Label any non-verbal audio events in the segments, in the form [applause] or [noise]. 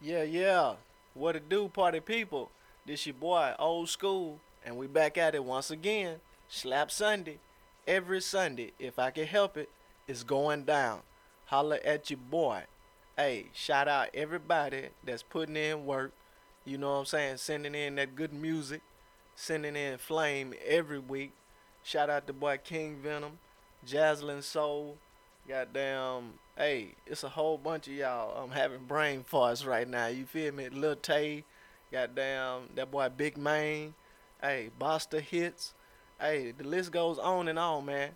Yeah, yeah. What it do, party people? This your boy, old school, and we back at it once again. Slap Sunday. Every Sunday, if I can help it, it's going down. Holla at your boy. Hey, shout out everybody that's putting in work. You know what I'm saying? Sending in that good music, sending in flame every week. Shout out to boy King Venom, Jaslyn Soul. Goddamn, hey, it's a whole bunch of y'all. I'm having brain farts right now. You feel me? Lil Tay, goddamn, that boy Big Man. Hey, Buster Hits. Hey, the list goes on and on, man.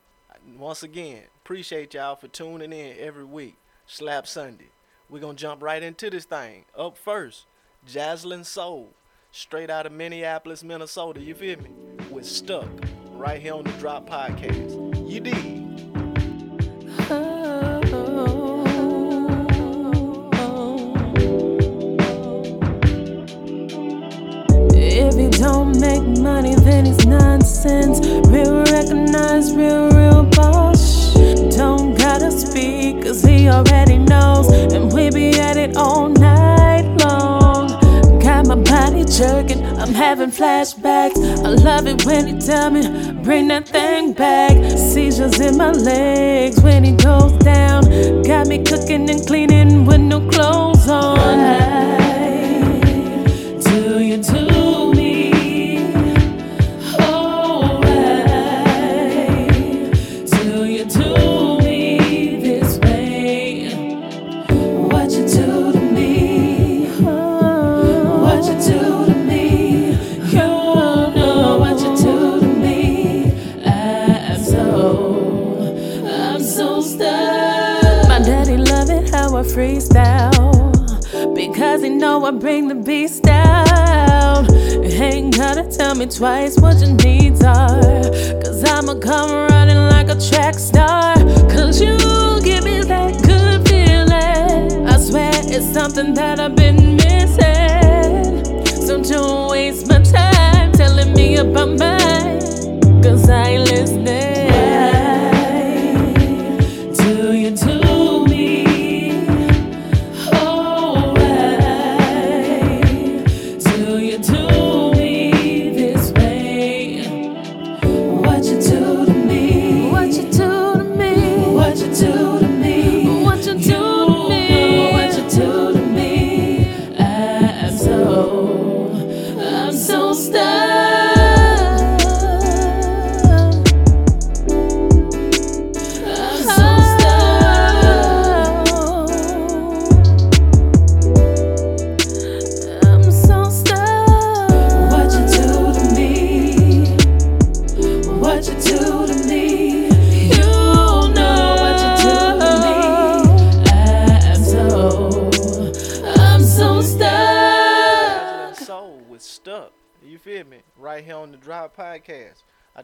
Once again, appreciate y'all for tuning in every week. Slap Sunday. We're gonna jump right into this thing. Up first, Jaslyn Soul, straight out of Minneapolis, Minnesota. You feel me? With Stuck, right here on the Drop Podcast. You dig? Nonsense. Real recognize, real, real boss. Don't gotta speak, cause he already knows. And we be at it all night long. Got my body jerking, I'm having flashbacks. I love it when he tell me, bring that thing back. Seizures in my legs when he goes down. Got me cooking and cleaning with no clothes freestyle. Because he know I bring the beast out. Ain't gotta tell me twice what your needs are. Cause I'ma come running like a track star. Cause you give me that good feeling. I swear it's something that I've been missing. So don't waste my time telling me about mine. Cause I ain't listening.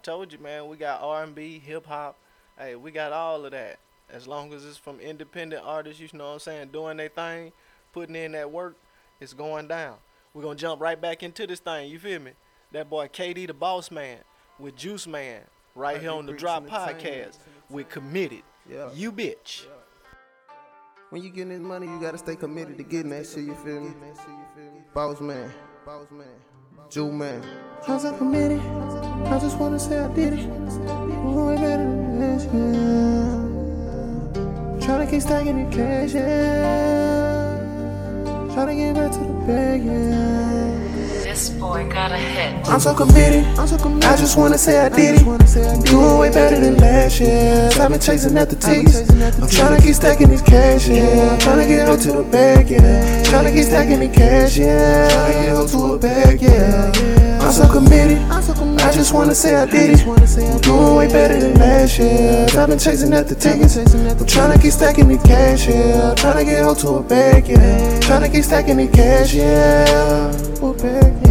Told you, man, we got R&B, hip hop. Hey, we got all of that. As long as it's from independent artists, you know what I'm saying, doing their thing, putting in that work, it's going down. We're gonna jump right back into this thing. You feel me? That boy KD the Boss Man with Juice Man right here on the Drop. Podcast with Committed. Yeah. You bitch. When you getting this money, you gotta stay committed to getting that shit, you feel me? Boss man. Boss man. Jew man. I'm so committed. I just wanna say I did it. Way better than this, yeah. Tryna keep stacking the cash, yeah. Tryna get back to the bag, yeah. This boy got a hit. I'm so committed. I'm so committed. I just wanna say I did it. Doing way better than last year. I've been chasing after T's. I'm tryna keep stacking this cash, yeah. Tryna get up to the bag, yeah. Tryna keep stacking the cash, yeah. Tryna get up to a bag, yeah. I'm so committed. I just wanna say I did it. Doing way better than last year. I've been chasing after tickets. I'm tryna keep stacking the cash, yeah. Tryna get up to a bag, yeah. Tryna keep stacking the cash, yeah. A bag, yeah, yeah.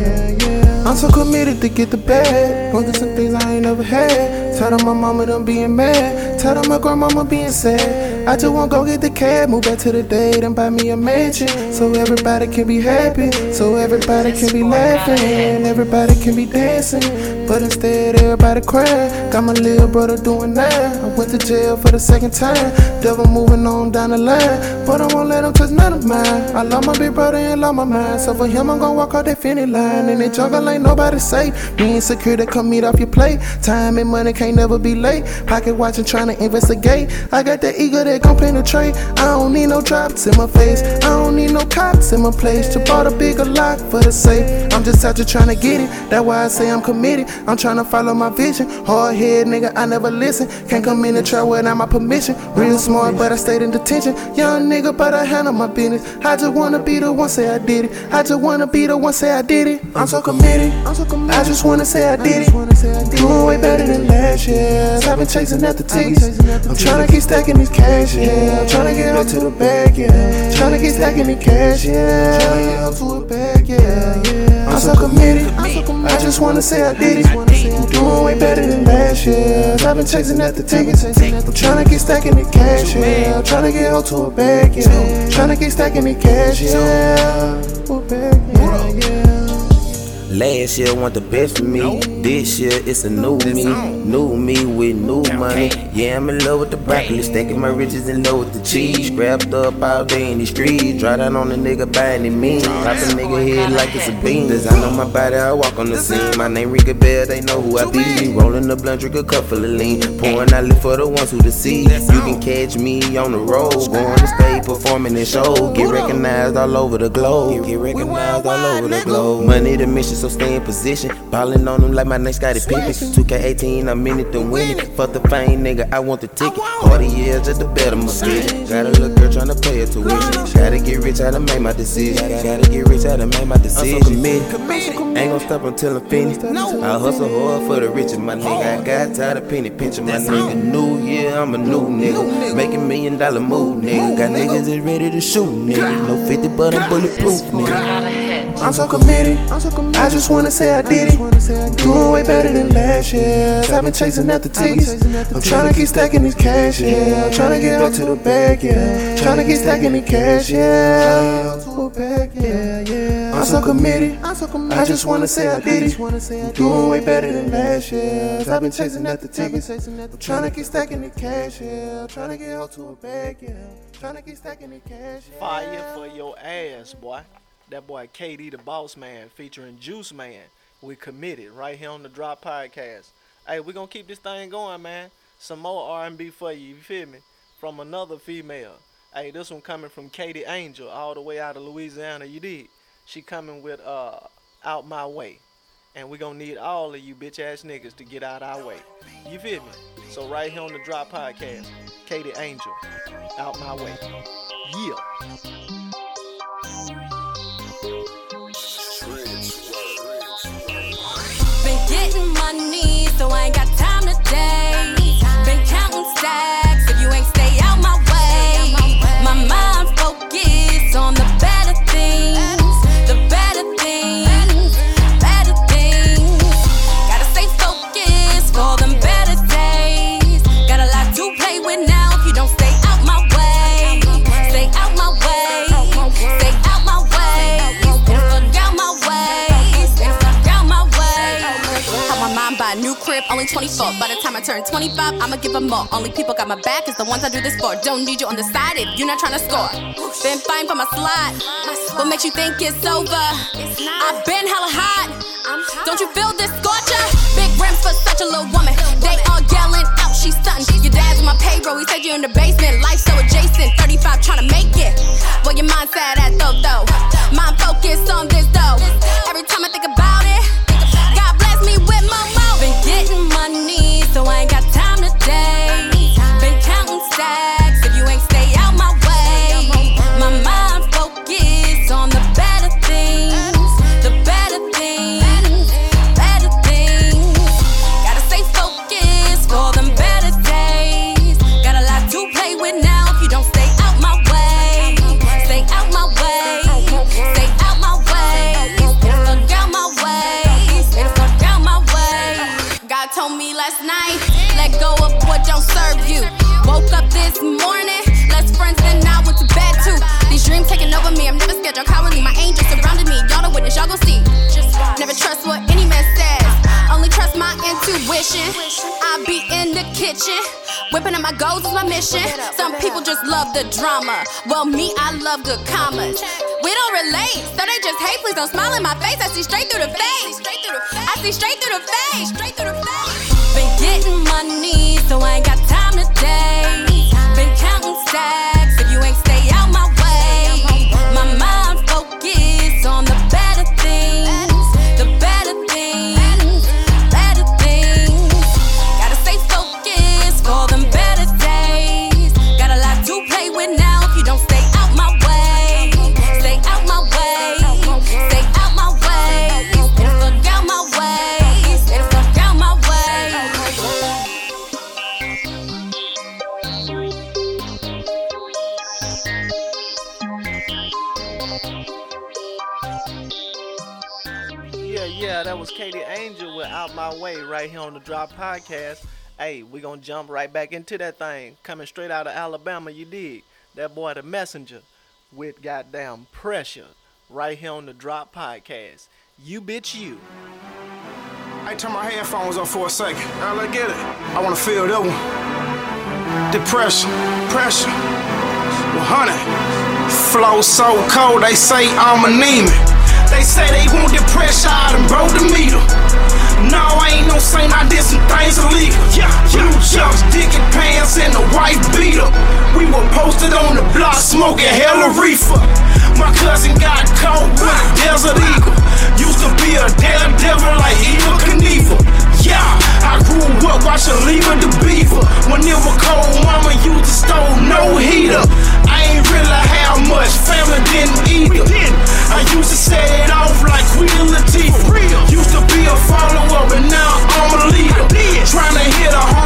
I'm so committed to get the bag. Going some things I ain't never had. Tell them my mama done being mad. Tell them my grandmama being sad. I just wanna go get the cab, move back to the date and buy me a mansion. So everybody can be happy, so everybody can be laughing, everybody can be dancing. But instead, everybody crying. Got my little brother doing that. I went to jail for the second time. Devil moving on down the line. But I won't let him touch none of mine. I love my big brother and love my mind. So for him, I'm gonna walk out that finish line. In the jungle, ain't nobody safe. Being secure, they come meet off your plate. Time and money can't never be late. Pocket watching, trying to investigate. I got that ego that gon' penetrate. I don't need no drops in my face. I don't need no cops in my place. Just bought a bigger lock for the safe. I'm just out here trying to get it. That's why I say I'm committed. I'm trying to follow my vision. Hard head, nigga, I never listen. Can't come in the try without my permission. Real smart, but I stayed in detention. Young nigga, but I handle my business. I just wanna be the one say I did it. I just wanna be the one say I did it. I'm so committed. I just wanna say I did it. Doing way better than last year. I've been chasing after tickets. I'm trying to keep stacking these cash, yeah. I'm trying to get up to the bag, yeah. Trying to keep stacking the cash, yeah. Trying to get up to a bag, yeah. yeah. I'm so committed. I just wanna say I did it. Doing way better than last year. I've been chasing after tickets. I'm trying to keep stacking the cash, yeah. I'm to get up to a bag, yeah. Trying to keep stacking the cash, yeah. Bag, yeah, yeah. Last year want the best for me. This year it's a new me. New me with new money. Yeah, I'm in love with the broccoli. Stacking my riches in love with the cheese. Scrapped up all day in the streets. Dry down on the nigga buying it mean. Pop a nigga head like it's a bean. Design on my body, I walk on the scene. My name ring a bell, they know who I be. Rolling the blunt, drink a cup full of lean. Pouring out lit for the ones who deceive. You can catch me on the road. Going to stay performing in show. Get recognized all over the globe. Get recognized all over the globe. Money the mission, so stay in position. Ballin' on them like my next name Scottie Pippen. 2K18, I'm in it to win it. Fuck the fame, nigga, I want the ticket. Harder years, just the better my vision. Got a little girl tryna pay her tuition. Gotta get rich, how to make my decision. Gotta get rich, how to make my decision. I'm so committed. Ain't gon' stop until I'm finished. I hustle hard for the riches, my nigga. I got tired of penny pinching, my nigga. New year, I'm a new nigga. Making million dollar move, nigga. Got niggas that ready to shoot, nigga. No 50, but I'm bulletproof, nigga. Got a hit. I'm so committed. I just wanna say I did it. Doing way better than last year. I've been chasing after tickets. I'm trying to keep stacking these cash, yeah. I'm trying to get up to the bag, yeah. Trying to keep stacking the cash, yeah. Up to a bag, yeah, yeah. I'm so committed. I just wanna say I did it. Doing way better than last year. I've been chasing after tickets. I'm trying to keep stacking the cash, yeah. I'm trying to get up to a bag, yeah. Trying to keep stacking the cash, yeah. Fire for your ass, boy. That boy KD the Boss Man featuring Juice Man. We committed right here on the Drop Podcast. Hey, we gonna keep this thing going, man. Some more R&B for you. You feel me? From another female. Hey, this one coming from Katie Angel, all the way out of Louisiana. You did. She coming with uh, "Out My Way," and we gonna need all of you bitch ass niggas to get out our way. You feel me? So right here on the Drop Podcast, Katie Angel, "Out My Way." Yeah. Getting money, so I ain't got time to today. Been counting stacks, 24. By the time I turn 25, I'ma give give 'em more. Only people got my back is the ones I do this for. Don't need you on the side if you're not trying to score. Been fighting for my slot. What makes you think it's over? I've been hella hot. Don't you feel this scorcher? Big rims for such a little woman. They all yelling out, she's stunting. Your dad's on my payroll, he said you're in the basement. Life so adjacent, 35 trying to make it. Well, your mind sad at though, though. Mind focused on this though. Every podcast. Hey, we gonna jump right back into that thing. Coming straight out of Alabama, you dig? That boy the messenger with goddamn pressure right here on the Drop Podcast. You bitch you. I turn my headphones off for a second. Now let's get it. I wanna feel that one. Depression, pressure. 100. Flow so cold, they say I'm anemic. They say they want the pressure, out done broke them smoking hella reefer. My cousin got caught with a desert eagle. Used to be a damn devil like Evil Knievel. Yeah, I grew up watching Leaving the Beaver. When it was cold, mama used to stole no heater. I ain't really how much family didn't eat her. I used to set it off like Queen Latifah. Used to be a follower, but now I'm a leader. Trying to hit a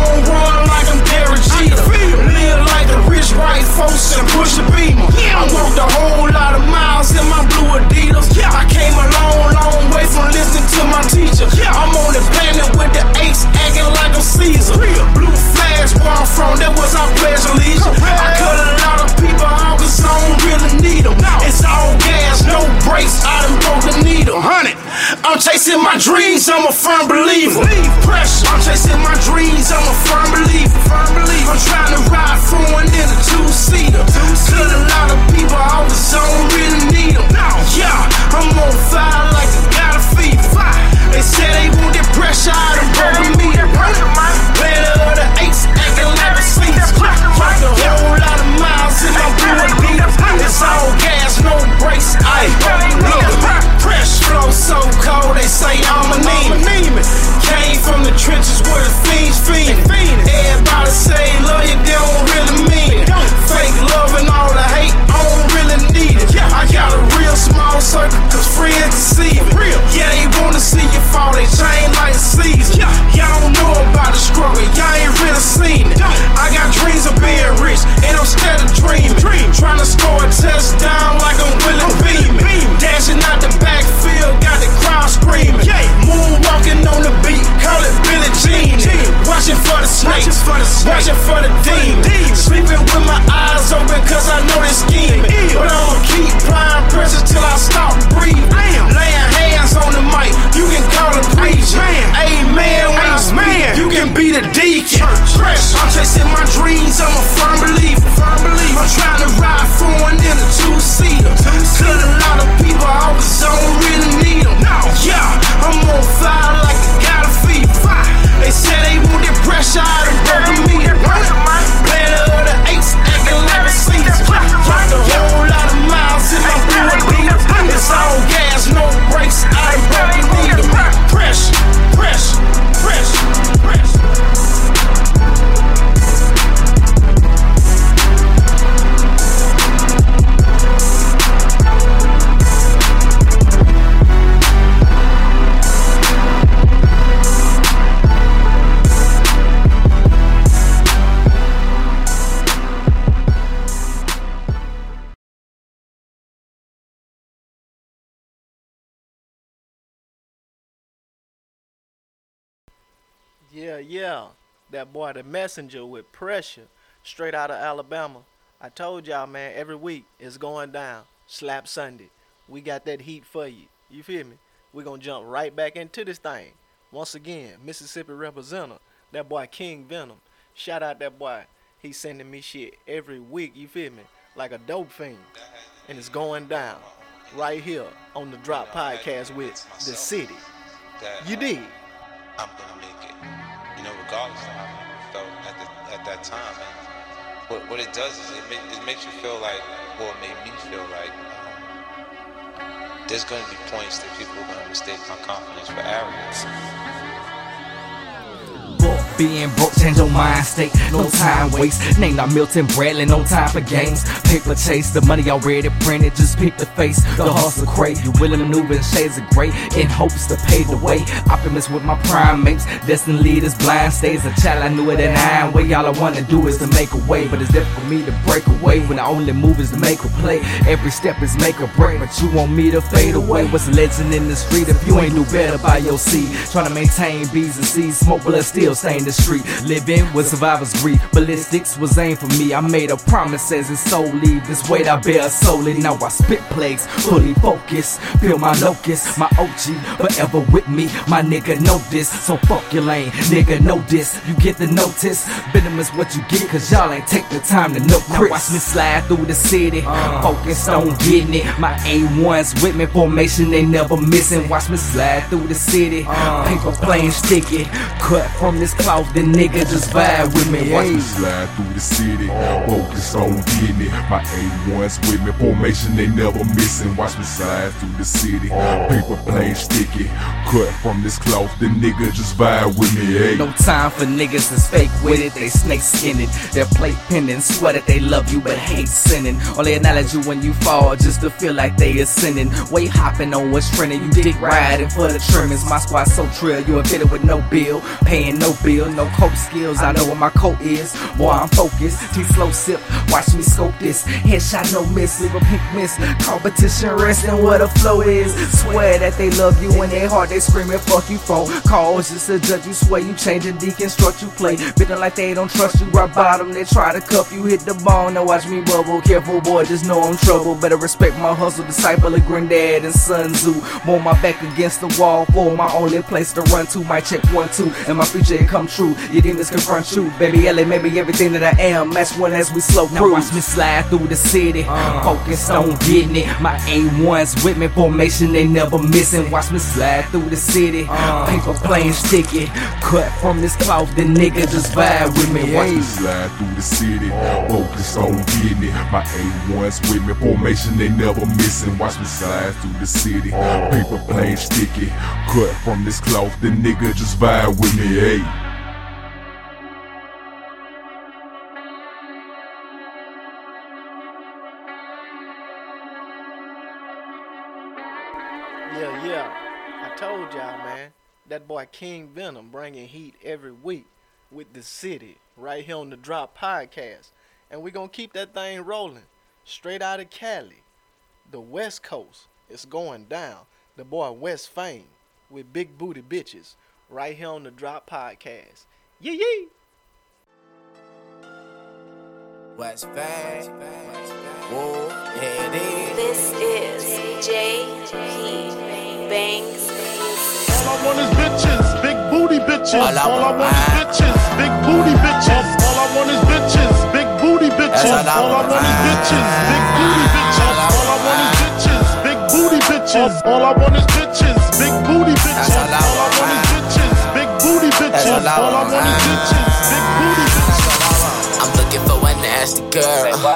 right, folks, and push a beamer. I walked a whole lot of miles in my blue Adidas. I came a long, long way from listening to my teacher. I'm on the planet with the apes, acting like I'm Caesar. Blue flash, where I'm from, that was our pleasure of. I cut a lot of people out cause I don't really need them. It's all gas, no brakes, I done broke the needle. 100. I'm chasing my dreams, I'm a firm believer. I'm chasing my dreams, I'm a firm believer. I'm trying to ride for and in a two seat. that boy, the messenger with pressure, straight out of Alabama. I told y'all, man, every week it's going down. Slap Sunday. We got that heat for you. You feel me? We're going to jump right back into this thing. Once again, Mississippi representative, that boy King Venom. Shout out that boy. He's sending me shit every week, you feel me? Like a dope fiend. And it's going down right here on the Drop Podcast with The City. You did. I'm going to make it. You know, regardless that time. And what what it does is it, make, it makes you feel like, well, it made me feel like um, there's gonna be points that people are gonna mistake my confidence for arrogance. Being broke, change your mind state, no time waste. Name not Milton Bradley, no time for games. Paper chase, the money already printed, just pick the face. The hustle crate, you willing to maneuver in shades of gray, in hopes to pave the way. Optimist with my prime mates, destined leaders, blind stays. A child, I knew it at nine. Way all I wanna do is to make a way, but it's difficult for me to break away when the only move is to make a play. Every step is make or break, but you want me to fade away. What's a legend in the street if you ain't do better by your seat? Trying to maintain B's and C's, smoke blood still stain the street. Living with survivor's grief, ballistics was aimed for me. I made a promise as soul leave. This weight I bear solely. Now I spit plagues, fully focused. Feel my locus, my OG, forever with me. My nigga know this, so fuck your lane. Nigga know this, you get the notice. Venomous what you get, cause y'all ain't take the time to know Chris. Now watch me slide through the city, uh. focused on getting it. My A1s with me, formation they never missing. Watch me slide through the city, uh. paper plane sticky. Cut from this cloth, the nigga just vibe with me. Watch me Slide through the city, focused on getting it. My A1s with me, formation they never missing. Watch me slide through the city, paper plane sticky. Cut from this cloth, the nigga just vibe with me. Hey. No time for niggas that's fake with it, they snake skinned. Their plate pending, swear that they love you but hate sinning. Only acknowledge you when you fall just to feel like they ascending. Way hopping on what's trending, you dick riding for the trimmings. My squad so trill, you a fitted with no bill, paying no bill, no coke skills. I know what my coat is, boy I'm focused. T slow sip, watch me scope this. Headshot no miss, leave a pink miss. Competition resting where the flow is. Swear that they love you when they heart they screaming fuck you phone calls just a judge you. Swear you change and deconstruct you play. Bitter like they don't trust you. Right bottom they try to cuff you. Hit the bone now watch me bubble. Careful boy, just know I'm trouble. Better respect my hustle. Disciple of granddad and Sun Tzu. My back against the wall for my only place to run to. My check one two and my future come true. Your demons confront you, baby. LA maybe everything that I am. Match one as we slow cruise. Now watch me slide through the city, uh, focused on getting it. My A1s with me, formation they never missing. Watch me slide through the city, uh. paper plane sticky. Cut from this cloth, the nigga just vibe with me. Watch me slide through the city, focused on getting it. My A1s with me, formation they never missing. Watch me slide through the city, uh. paper plane sticky. Cut from this cloth, the nigga just vibe with me. Hey. That boy King Venom bringing heat every week with the city right here on the Drop Podcast. And we're going to keep that thing rolling. Straight out of Cali. The West Coast is going down. The boy West Fame with big booty bitches right here on the Drop Podcast. Yee yee. What's bad? Whoa, yeah, it is. This is JP Banks. All I want is bitches, big booty bitches. All I All I want- want is bitches, big booty bitches. All I want is bitches, big booty bitches. all I All I want. want is bitches, big booty bitches. All I want is bitches, big booty bitches. All I want is bitches, big booty bitches. That's all I All I want is bitches, big booty bitches. all I All I want. want is bitches, big booty bitches. I'm looking for a nasty girl.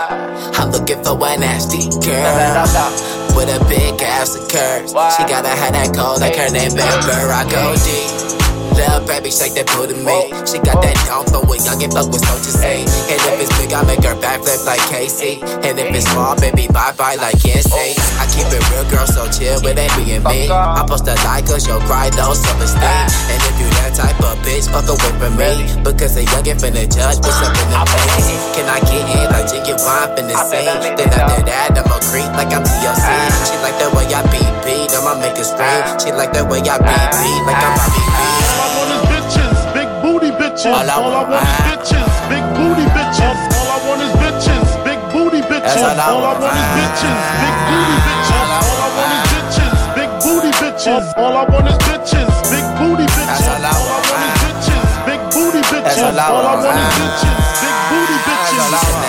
I'm looking for a nasty girl. With a big ass of curves. She gotta have that cold like her name Amber. I go deep. Little baby, shake that booty me. She got that down for a young and fuck with so to say. And if it's big, I make her backflip like Casey. And if it's small, baby, bye bye like Kenzie. I keep it real, girl, so chill with it being me. I post a like, cause you'll cry, no self esteem. And if you that type of bitch, fuck away from me. Because a youngin' finna judge what's up in the face. Can I get in like genuine finna sing? Then after that, I'ma creep like I'm TLC. She like the way I beat beat, I'ma make it scream. She like that way I beat, beat like I'm Bobby B. All I want is bitches, big booty bitches. All I want is bitches, big booty bitches. All I want is bitches, big booty bitches. All I want is bitches, big booty bitches. All I want is bitches, big booty bitches. All I want is bitches, big booty bitches. All I want is bitches, big booty bitches. All I want is bitches, big booty bitches.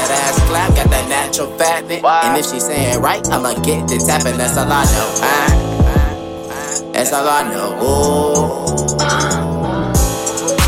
Clap, got that natural fattening. And if she saying right, I'ma get the tapping. That's all I know. Uh, that's all I know. Ooh.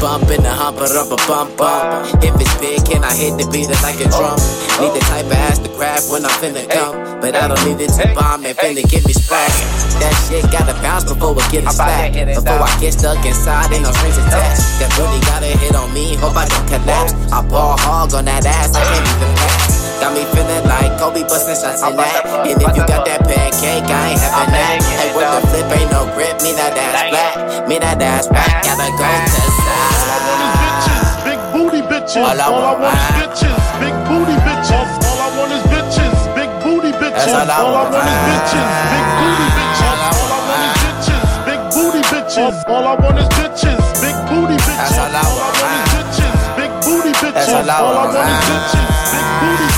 Bump in the humper up a bump bump. If it's big, can I hit the beat it like a drum? Need the type of ass to grab when I'm finna come. But I don't need it to bomb and finna get me splashed. That shit gotta bounce before we get it slack. Before I get stuck inside, ain't no strings attached. That booty gotta hit on me, hope I don't collapse. I ball hog on that ass, I can't even pass. Got me feeling like Kobe bustin' shots in that. And if you got that pancake, I ain't having that. Hey, with the flip, ain't no grip, me that ass flat. Me that ass flat, gotta go to the side. Big booty bitches. All I All I want, want is bitches. Big booty bitches. All I want is bitches. Big booty bitches. That's all I All I want, want is bitches. Big booty bitches. All I want is bitches. Big booty bitches. All I want is bitches. Big booty bitches. That's all I want, I want is bitches. Big booty bitches. That's all I All I want, want is bitches. Big booty bitches.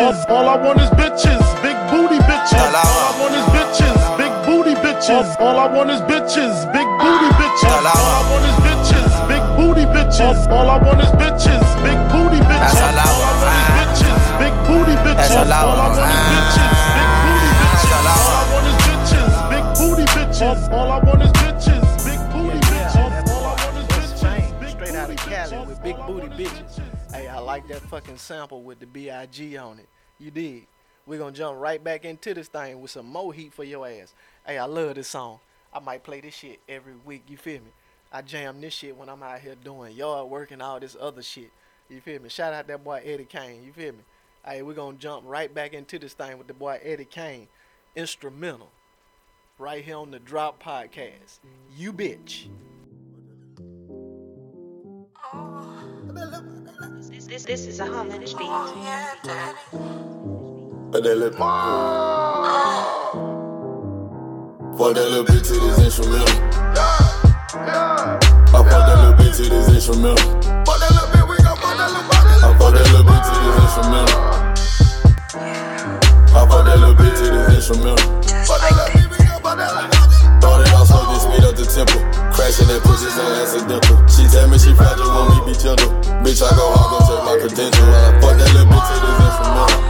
Bitches. All I want is bitches. Big booty bitches. All I want is bitches. Big booty bitches. All I want is bitches. Big booty bitches. All I want is bitches. Big booty bitches. All I want is bitches. Big booty bitches. All I want, is bitches. Big booty bitches. All I want, is bitches. Big booty bitches. All I want is bitches. Big booty bitches. All I want is like that fucking sample with the B.I.G. on it. You did. We're gonna jump right back into this thing with some more heat for your ass. Hey, I love this song. I might play this shit every week. You feel me? I jam this shit when I'm out here doing yard work and all this other shit. You feel me? Shout out that boy Eddie Kane. You feel me? Hey, we're gonna jump right back into this thing with the boy Eddie Kane. Instrumental. Right here on the Drop Podcast. You bitch. This, this, this is a homage beat. Oh, but that little Fuck that little bitch to this instrumental. I fuck that little bitch to this instrumental. Fuck that little bitch, we gon' fuck that little bitch. I fuck that little bitch to this instrumental. I fuck that little bitch to this instrumental. Fuck that little bitch, we gon' fuck that little bitch. Thought it all so then speed up the tempo. Crashing that pussy so accidental. She tell me she fragile, want me be gentle. Bitch, I go hard, go check my credentials. I fuck that little bitch to this instrumental.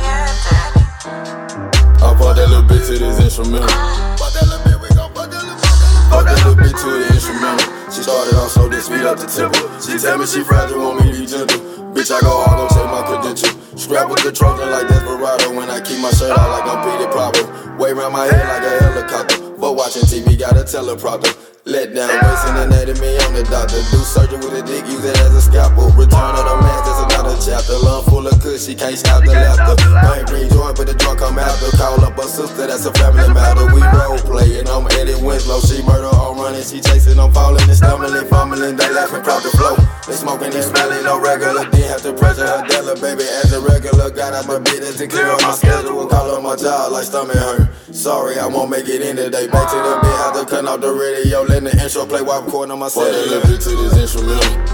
I fuck that little bitch to this instrumental. Fuck that little bitch, we fuck that little bitch. To the instrumental. She started off so then speed up the tempo. She tell me she fragile, want me be gentle. Bitch, I go hard, go check my credentials. Strap with the Trojan like Desperado. When I keep my shirt out like I'm Petey Pablo. Way round my head like a helicopter. But watching TV, got a teleprompter. Let down, wasting anatomy on the doctor. Do surgery with a dick, use it as a scalpel. Return of the man, that's another chapter. Love full of kush, she can't stop the laughter. Pain green joint, but the drunk come after. Call up her sister, that's a family matter. We role play, and I'm Eddie Winslow. She murder, I'm running, she chasing, I'm falling and stumbling, fumbling. They laughing, crowd the flow. They smoking they smelling, no regular. Didn't have to pressure her dealer, baby, as a regular. Got out my business to clear up my schedule. Call up my job like stomach hurt. Sorry, I won't make it in today. Back to the bed, have to cut off the radio. Let the intro play while I'm recording on my set. Fuck that little bitch to this instrumental.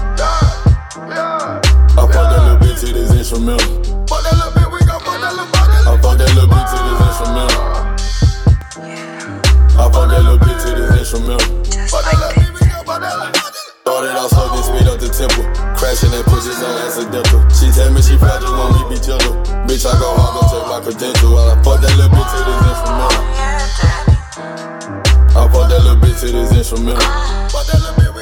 I fuck that little bitch to this instrumental. Fuck that little bitch, we gon' fuck that little bitch. I fuck that little bitch to this instrumental. I fuck that little bitch to this instrumental. Fuck that little bitch, we gon' fuck that little bitch. Started off so then speed up the tempo. Crashing that pussy so accidental. She tell me she fragile, want me be gentle. Bitch, I go hard, go check my credentials. I fuck that little bitch to this instrumental. I fuck that little bitch to this instrumental. Fuck that little bitch,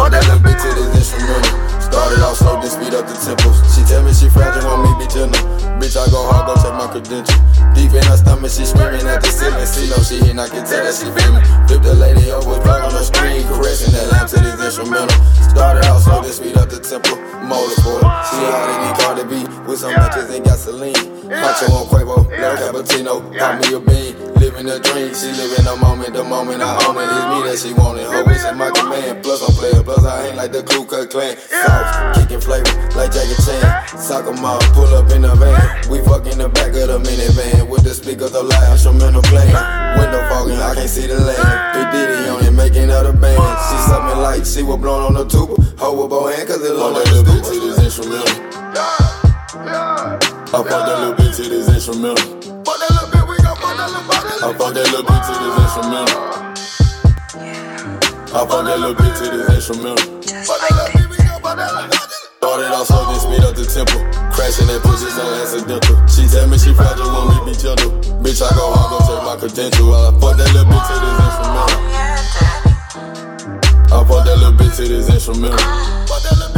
Fuck that little to this instrumental. Started off slow, then speed up the tempos. She tell me she fragile, want me be gentle. Bitch, I go hard, go check my credentials. Deep in her stomach, she screaming at the ceiling. See no she hitting, I can tell that she feeling. Flip the lady over, plug on the screen, caressing that lamp to this instrumental. Started off slow, then speed up the tempo. Motorsport, she harder than Cardi B with some matches and gasoline. Macho on Quavo, Lil Cappuccino, got me a bean. Living a dream, she living the moment, the moment I own it. It's me that she wanted. Always in my command. Plus I'm player, plus I ain't like the Ku Klux Klan. Sauce, kicking flavor like Jackie Chan. Sock 'em out, pull up in the van. We fuck in the back of the minivan with the speakers of loud instrumental playing. Window fogging, I can't see the land. Big Diddy on it, making other band. She something like she was blown on the tuba. Hold with both hands, cause it look like a bitch to this instrumental. I fuck that little bitch to this instrumental. Fuck that little bitch, we gon' fuck that little bitch. I fuck that little bitch to this instrumental. I fuck that little bitch to this instrumental. Started off slow, then speed up the tempo. Crashing that pussy so accidental. She tell me she fragile, want me be gentle. Bitch, I go hard, gon' check my credential. I fuck that little bitch to this instrumental. I fuck that little bitch to this instrumental.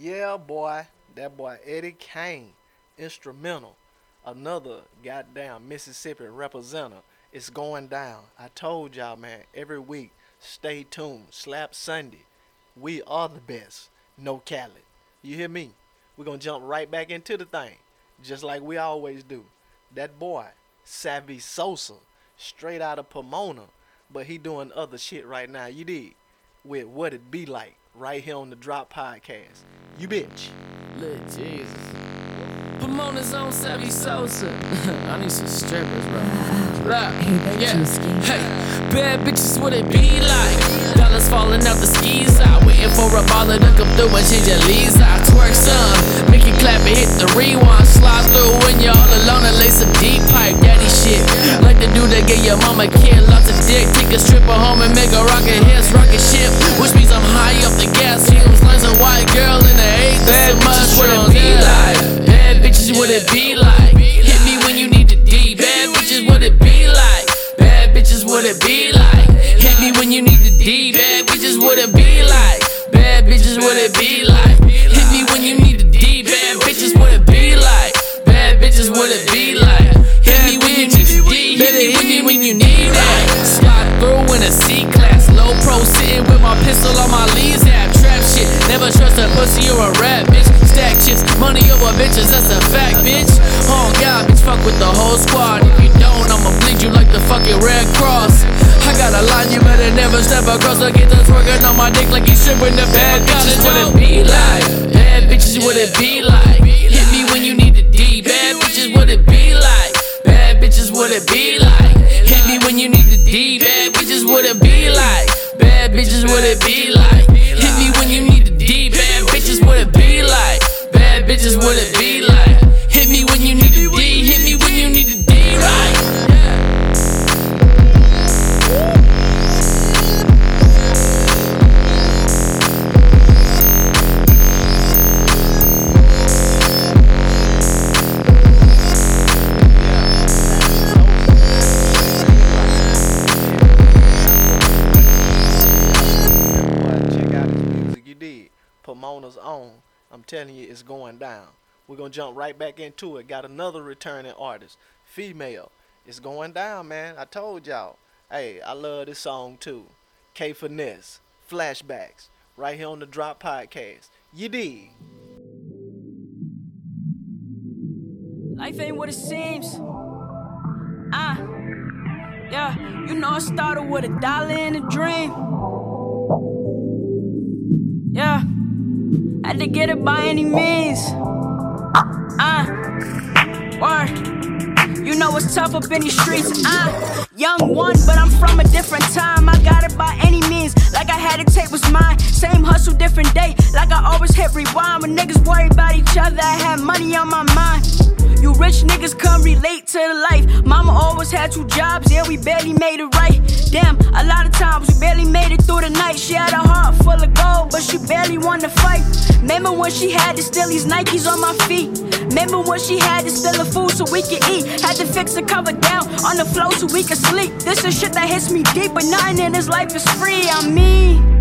Yeah, boy. That boy Eddie Kane, instrumental. Another goddamn Mississippi representative. It's going down. I told y'all, man, every week, stay tuned. Slap Sunday. We are the best. No Khaled. You hear me? We're going to jump right back into the thing, just like we always do. That boy, Savvy Sosa, straight out of Pomona, but he doing other shit right now. You did? With What It Be Like, right here on the Drop Podcast. You bitch. Look, Jesus. Pomona's on Savvy Sosa. [laughs] I need some strippers, bro. [laughs] Blah. Yeah. Hey, bad bitches, what it be like? Dollars falling out the skis out. Waiting for a baller to come through and change your leads out. Twerk some, make it clap and hit the rewind. Slide through when you're all alone and lay some deep pipe. Daddy shit. Like the dude that gave your mama kid lots of dick. Take a stripper home and make a rocket hits, rocket ship. Which means I'm high up the gas fumes. Lines a white girl in the eighth. Bad bitches, what it be like? Bad bitches, what it be down. We're gonna jump right back into it. Got another returning artist, female. It's going down, man. I told y'all. Hey, I love this song too. K Finesse, flashbacks, right here on the Drop Podcast. You did. Life ain't what it seems. Ah, yeah, you know I started with a dollar and a dream. Had to get it by any means. Ah, word. You know it's tough up in these streets. Ah, young one, but I'm from a different time. I got it by any means, like I had to take was mine. Same hustle, different day, like I always hit rewind. When niggas worry about each other, I had money on my mind. You rich niggas come relate to the life. Mama always had two jobs, yeah, we barely made it right. Damn, a lot of times we barely made it through the night. She had a heart full of gold, but she barely won the fight. Remember when she had to steal these Nikes on my feet? Remember when she had to steal the food so we could eat? Had to fix the cover down on the floor so we could sleep. This is shit that hits me deep, but nothing in this life is free. I mean,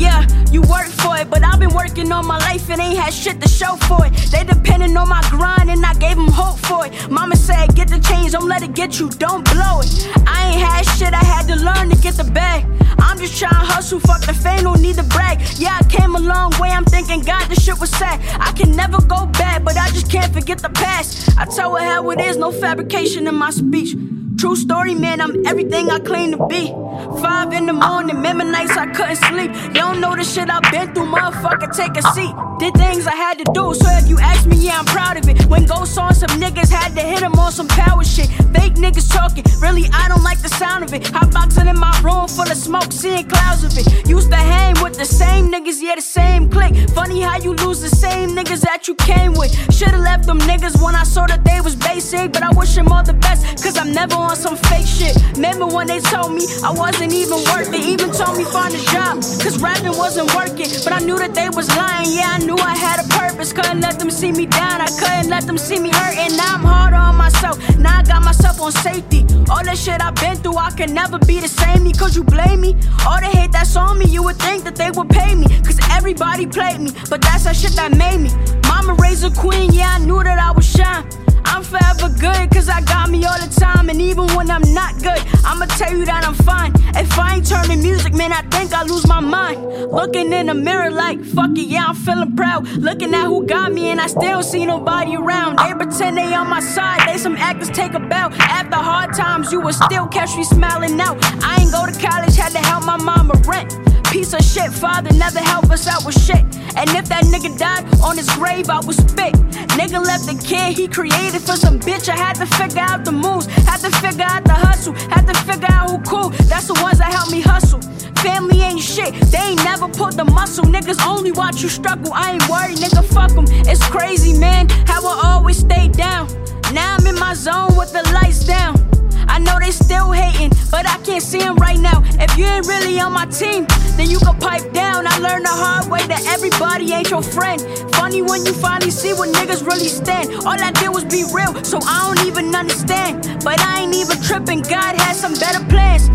Yeah, you work for it, but I've been working all my life and ain't had shit to show for it. They depending on my grind and I gave them hope for it. Mama said, get the change, don't let it get you, don't blow it. I ain't had shit, I had to learn to get the bag. I'm just trying to hustle, fuck the fame, don't need to brag. Yeah, I came a long way, I'm thinking God, this shit was sad. I can never go back, but I just can't forget the past. I tell her how it is, no fabrication in my speech. True story, man, I'm everything I claim to be. Five in the morning, remember nights I couldn't sleep. You don't know the shit I've been through, motherfucker, take a seat. Did things I had to do, so if you ask me, yeah, I'm proud of it. When Ghost on some niggas, had to hit 'em on some power shit. Fake niggas talking, really, I don't like the sound of it. Hot boxing in my room full of smoke, seeing clouds of it. Used to hang with the same niggas, yeah, the same clique. Funny how you lose the same niggas that you came with. Should've left them niggas when I saw that they was basic, but I wish them all the best, cause I'm never on some fake shit. Remember when they told me I wasn't even worth it, even told me find a job, cause rapping wasn't working. But I knew that they was lying, yeah, I knew I had a purpose. Couldn't let them see me down, I couldn't let them see me hurting. Now I'm harder on myself, now I got myself on safety. All that shit I've been through, I can never be the same because you blame me. All the hate that's on me, you would think that they would pay me, cause everybody played me, but that's that shit that made me. Mama raised a queen, yeah, I knew that I would shine. I'm forever good, cause I got me all the time. And even when I'm not good, I'ma tell you that I'm fine. If I ain't turning music, man, I think I lose my mind. Looking in the mirror like, fuck it, yeah, I'm feeling proud. Looking at who got me, and I still see nobody around. They pretend they on my side, they some actors take a bow. After hard times, you will still catch me smiling out. I ain't go to college, had to help my mama rent. Piece of shit, father never help us out with shit. And if that nigga died on his grave, I would spit. Nigga left the kid he created for some bitch. I had to figure out the moves, had to figure out the hustle, had to figure out who cool. That's the ones that help me hustle. Family ain't shit, they ain't never put the muscle. Niggas only watch you struggle. I ain't worried, nigga, fuck them. It's crazy, man, how I always stay down. Now I'm in my zone with the lights down. I know they still hating, but I can't see them right now. If you ain't really on my team, then you can pipe down. I learned the hard way that everybody ain't your friend. Funny when you finally see what niggas really stand. All I did was be real, so I don't even understand. But I ain't even tripping, God has some better plans.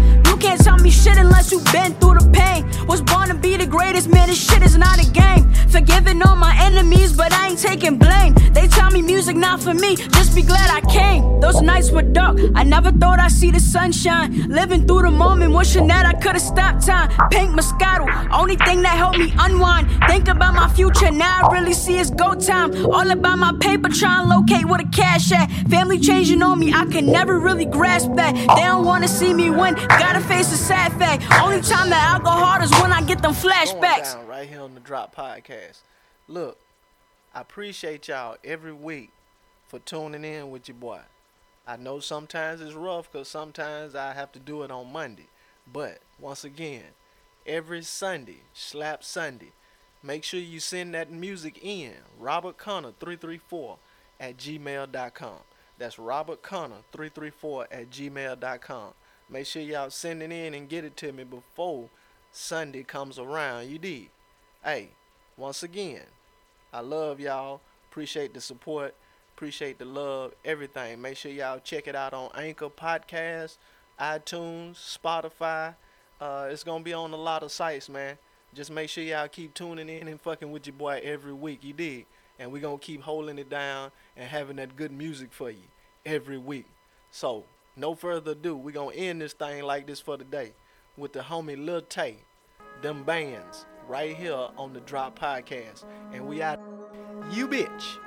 Can't tell me shit unless you've been through the pain. Was born to be the greatest, man, this shit is not a game. Forgiving all my enemies, but I ain't taking blame. They tell me music not for me, just be glad I came. Those nights were dark, I never thought I'd see the sunshine. Living through the moment, wishing that I could've stopped time. Pink Moscato, only thing that helped me unwind. Think about my future, now I really see it's go time. All about my paper, trying to locate where the cash at. Family changing on me, I can never really grasp that. They don't wanna see me win, gotta face the sad fact. Only time that I go hard is when I get them flashbacks. Right here on the Drop Podcast. Look, I appreciate y'all every week for tuning in with your boy. I know sometimes it's rough because sometimes I have to do it on Monday. But once again, every Sunday, Slap Sunday, make sure you send that music in. Robert Connor 334 at gmail.com. That's Robert Connor 334 at gmail.com. Make sure y'all send it in and get it to me before Sunday comes around. You did. Hey, once again, I love y'all. Appreciate the support. Appreciate the love, everything. Make sure y'all check it out on Anchor Podcast, iTunes, Spotify. Uh, it's gonna be on a lot of sites, man. Just make sure y'all keep tuning in and fucking with your boy every week. You did, and we're gonna keep holding it down and having that good music for you every week. So, no further ado, we gonna end this thing like this for the day with the homie Lil Tay, them bands right here on the Drop Podcast, and we out. You bitch.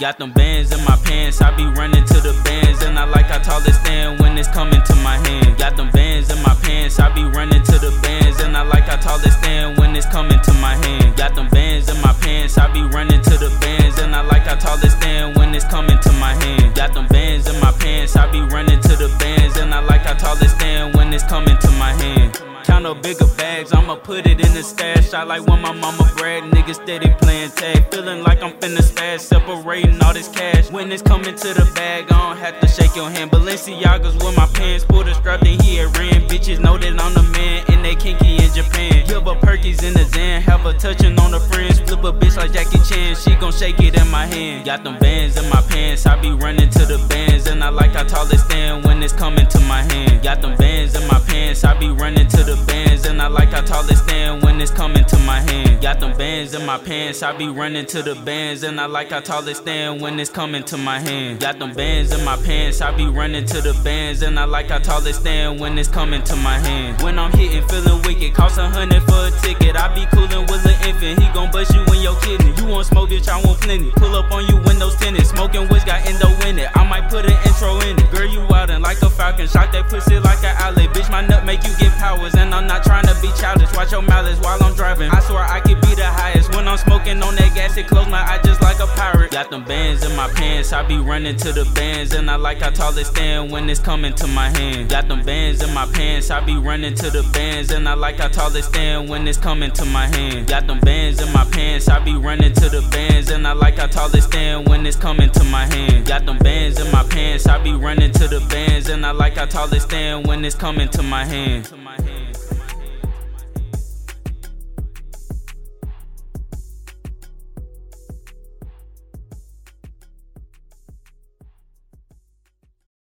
Got them bands in my pants, I be running to the bands, and I like how tall they stand when it's coming to my hand. Got them bands in my pants, I be running to the bands, and I like how tall they stand when it's coming to my hand. Got them bands in my pants, I be running to the bands, and I like how tall they stand when it's coming to my hand. Got them bands in my pants, I be running to the bands, and I like how tall they stand when it's coming to my hand. Count up bigger bags, I'ma put it in the stash. I like when my mama brag, niggas steady playing tag. Feeling like I'm finna spaz, separating all this cash. When it's coming to the bag, I don't have to shake your hand. Balenciagas with my pants, pull the strap, then he had ran. Bitches know that I'm the man, they kinky in Japan. Give a Perkies in the Zan, have a touching on the friends. Flip a bitch like Jackie Chan. She gon' shake it in my hand. Got them bands in my pants, I be running to the bands, and I like how tall they stand when it's coming to my hand. Got them bands in my pants, I be running to the bands, and I like how tall they stand when it's coming to my hand. Got them bands in my pants, I be running to the bands, and I like how tall they stand when it's coming to my hand. Got them bands in my pants, I be running to the bands, and I like how tall they stand when it's coming to my hand. When I'm hitting, feeling wicked, cost a hundred for a ticket. I be coolin' with an infant, he gon' bust you in your kidney. You want smoke, bitch, I want plenty. Pull up on you, windows tinted, smoking which got endo in it. I might put an intro in it. Girl, you wildin' like a falcon, shot that pussy like an outlet. Bitch, my nut make you get powers, and I'm not trying to be childish. Watch your malice while I'm driving. I swear I could the highest when I'm smoking on that gas. It close my eye just like a pirate. Got them bands in my pants, I be running to the bands, and I like how tall they stand when it's coming to my hand. Got them bands in my pants, I be running to the bands, and I like how tall they stand when it's coming to my hand. Got them bands in my pants, I be running to the bands, and I like how tall they stand when it's coming to my hand. Got them bands in my pants, I be running to the bands, and I like how tall they stand when it's coming to my hand.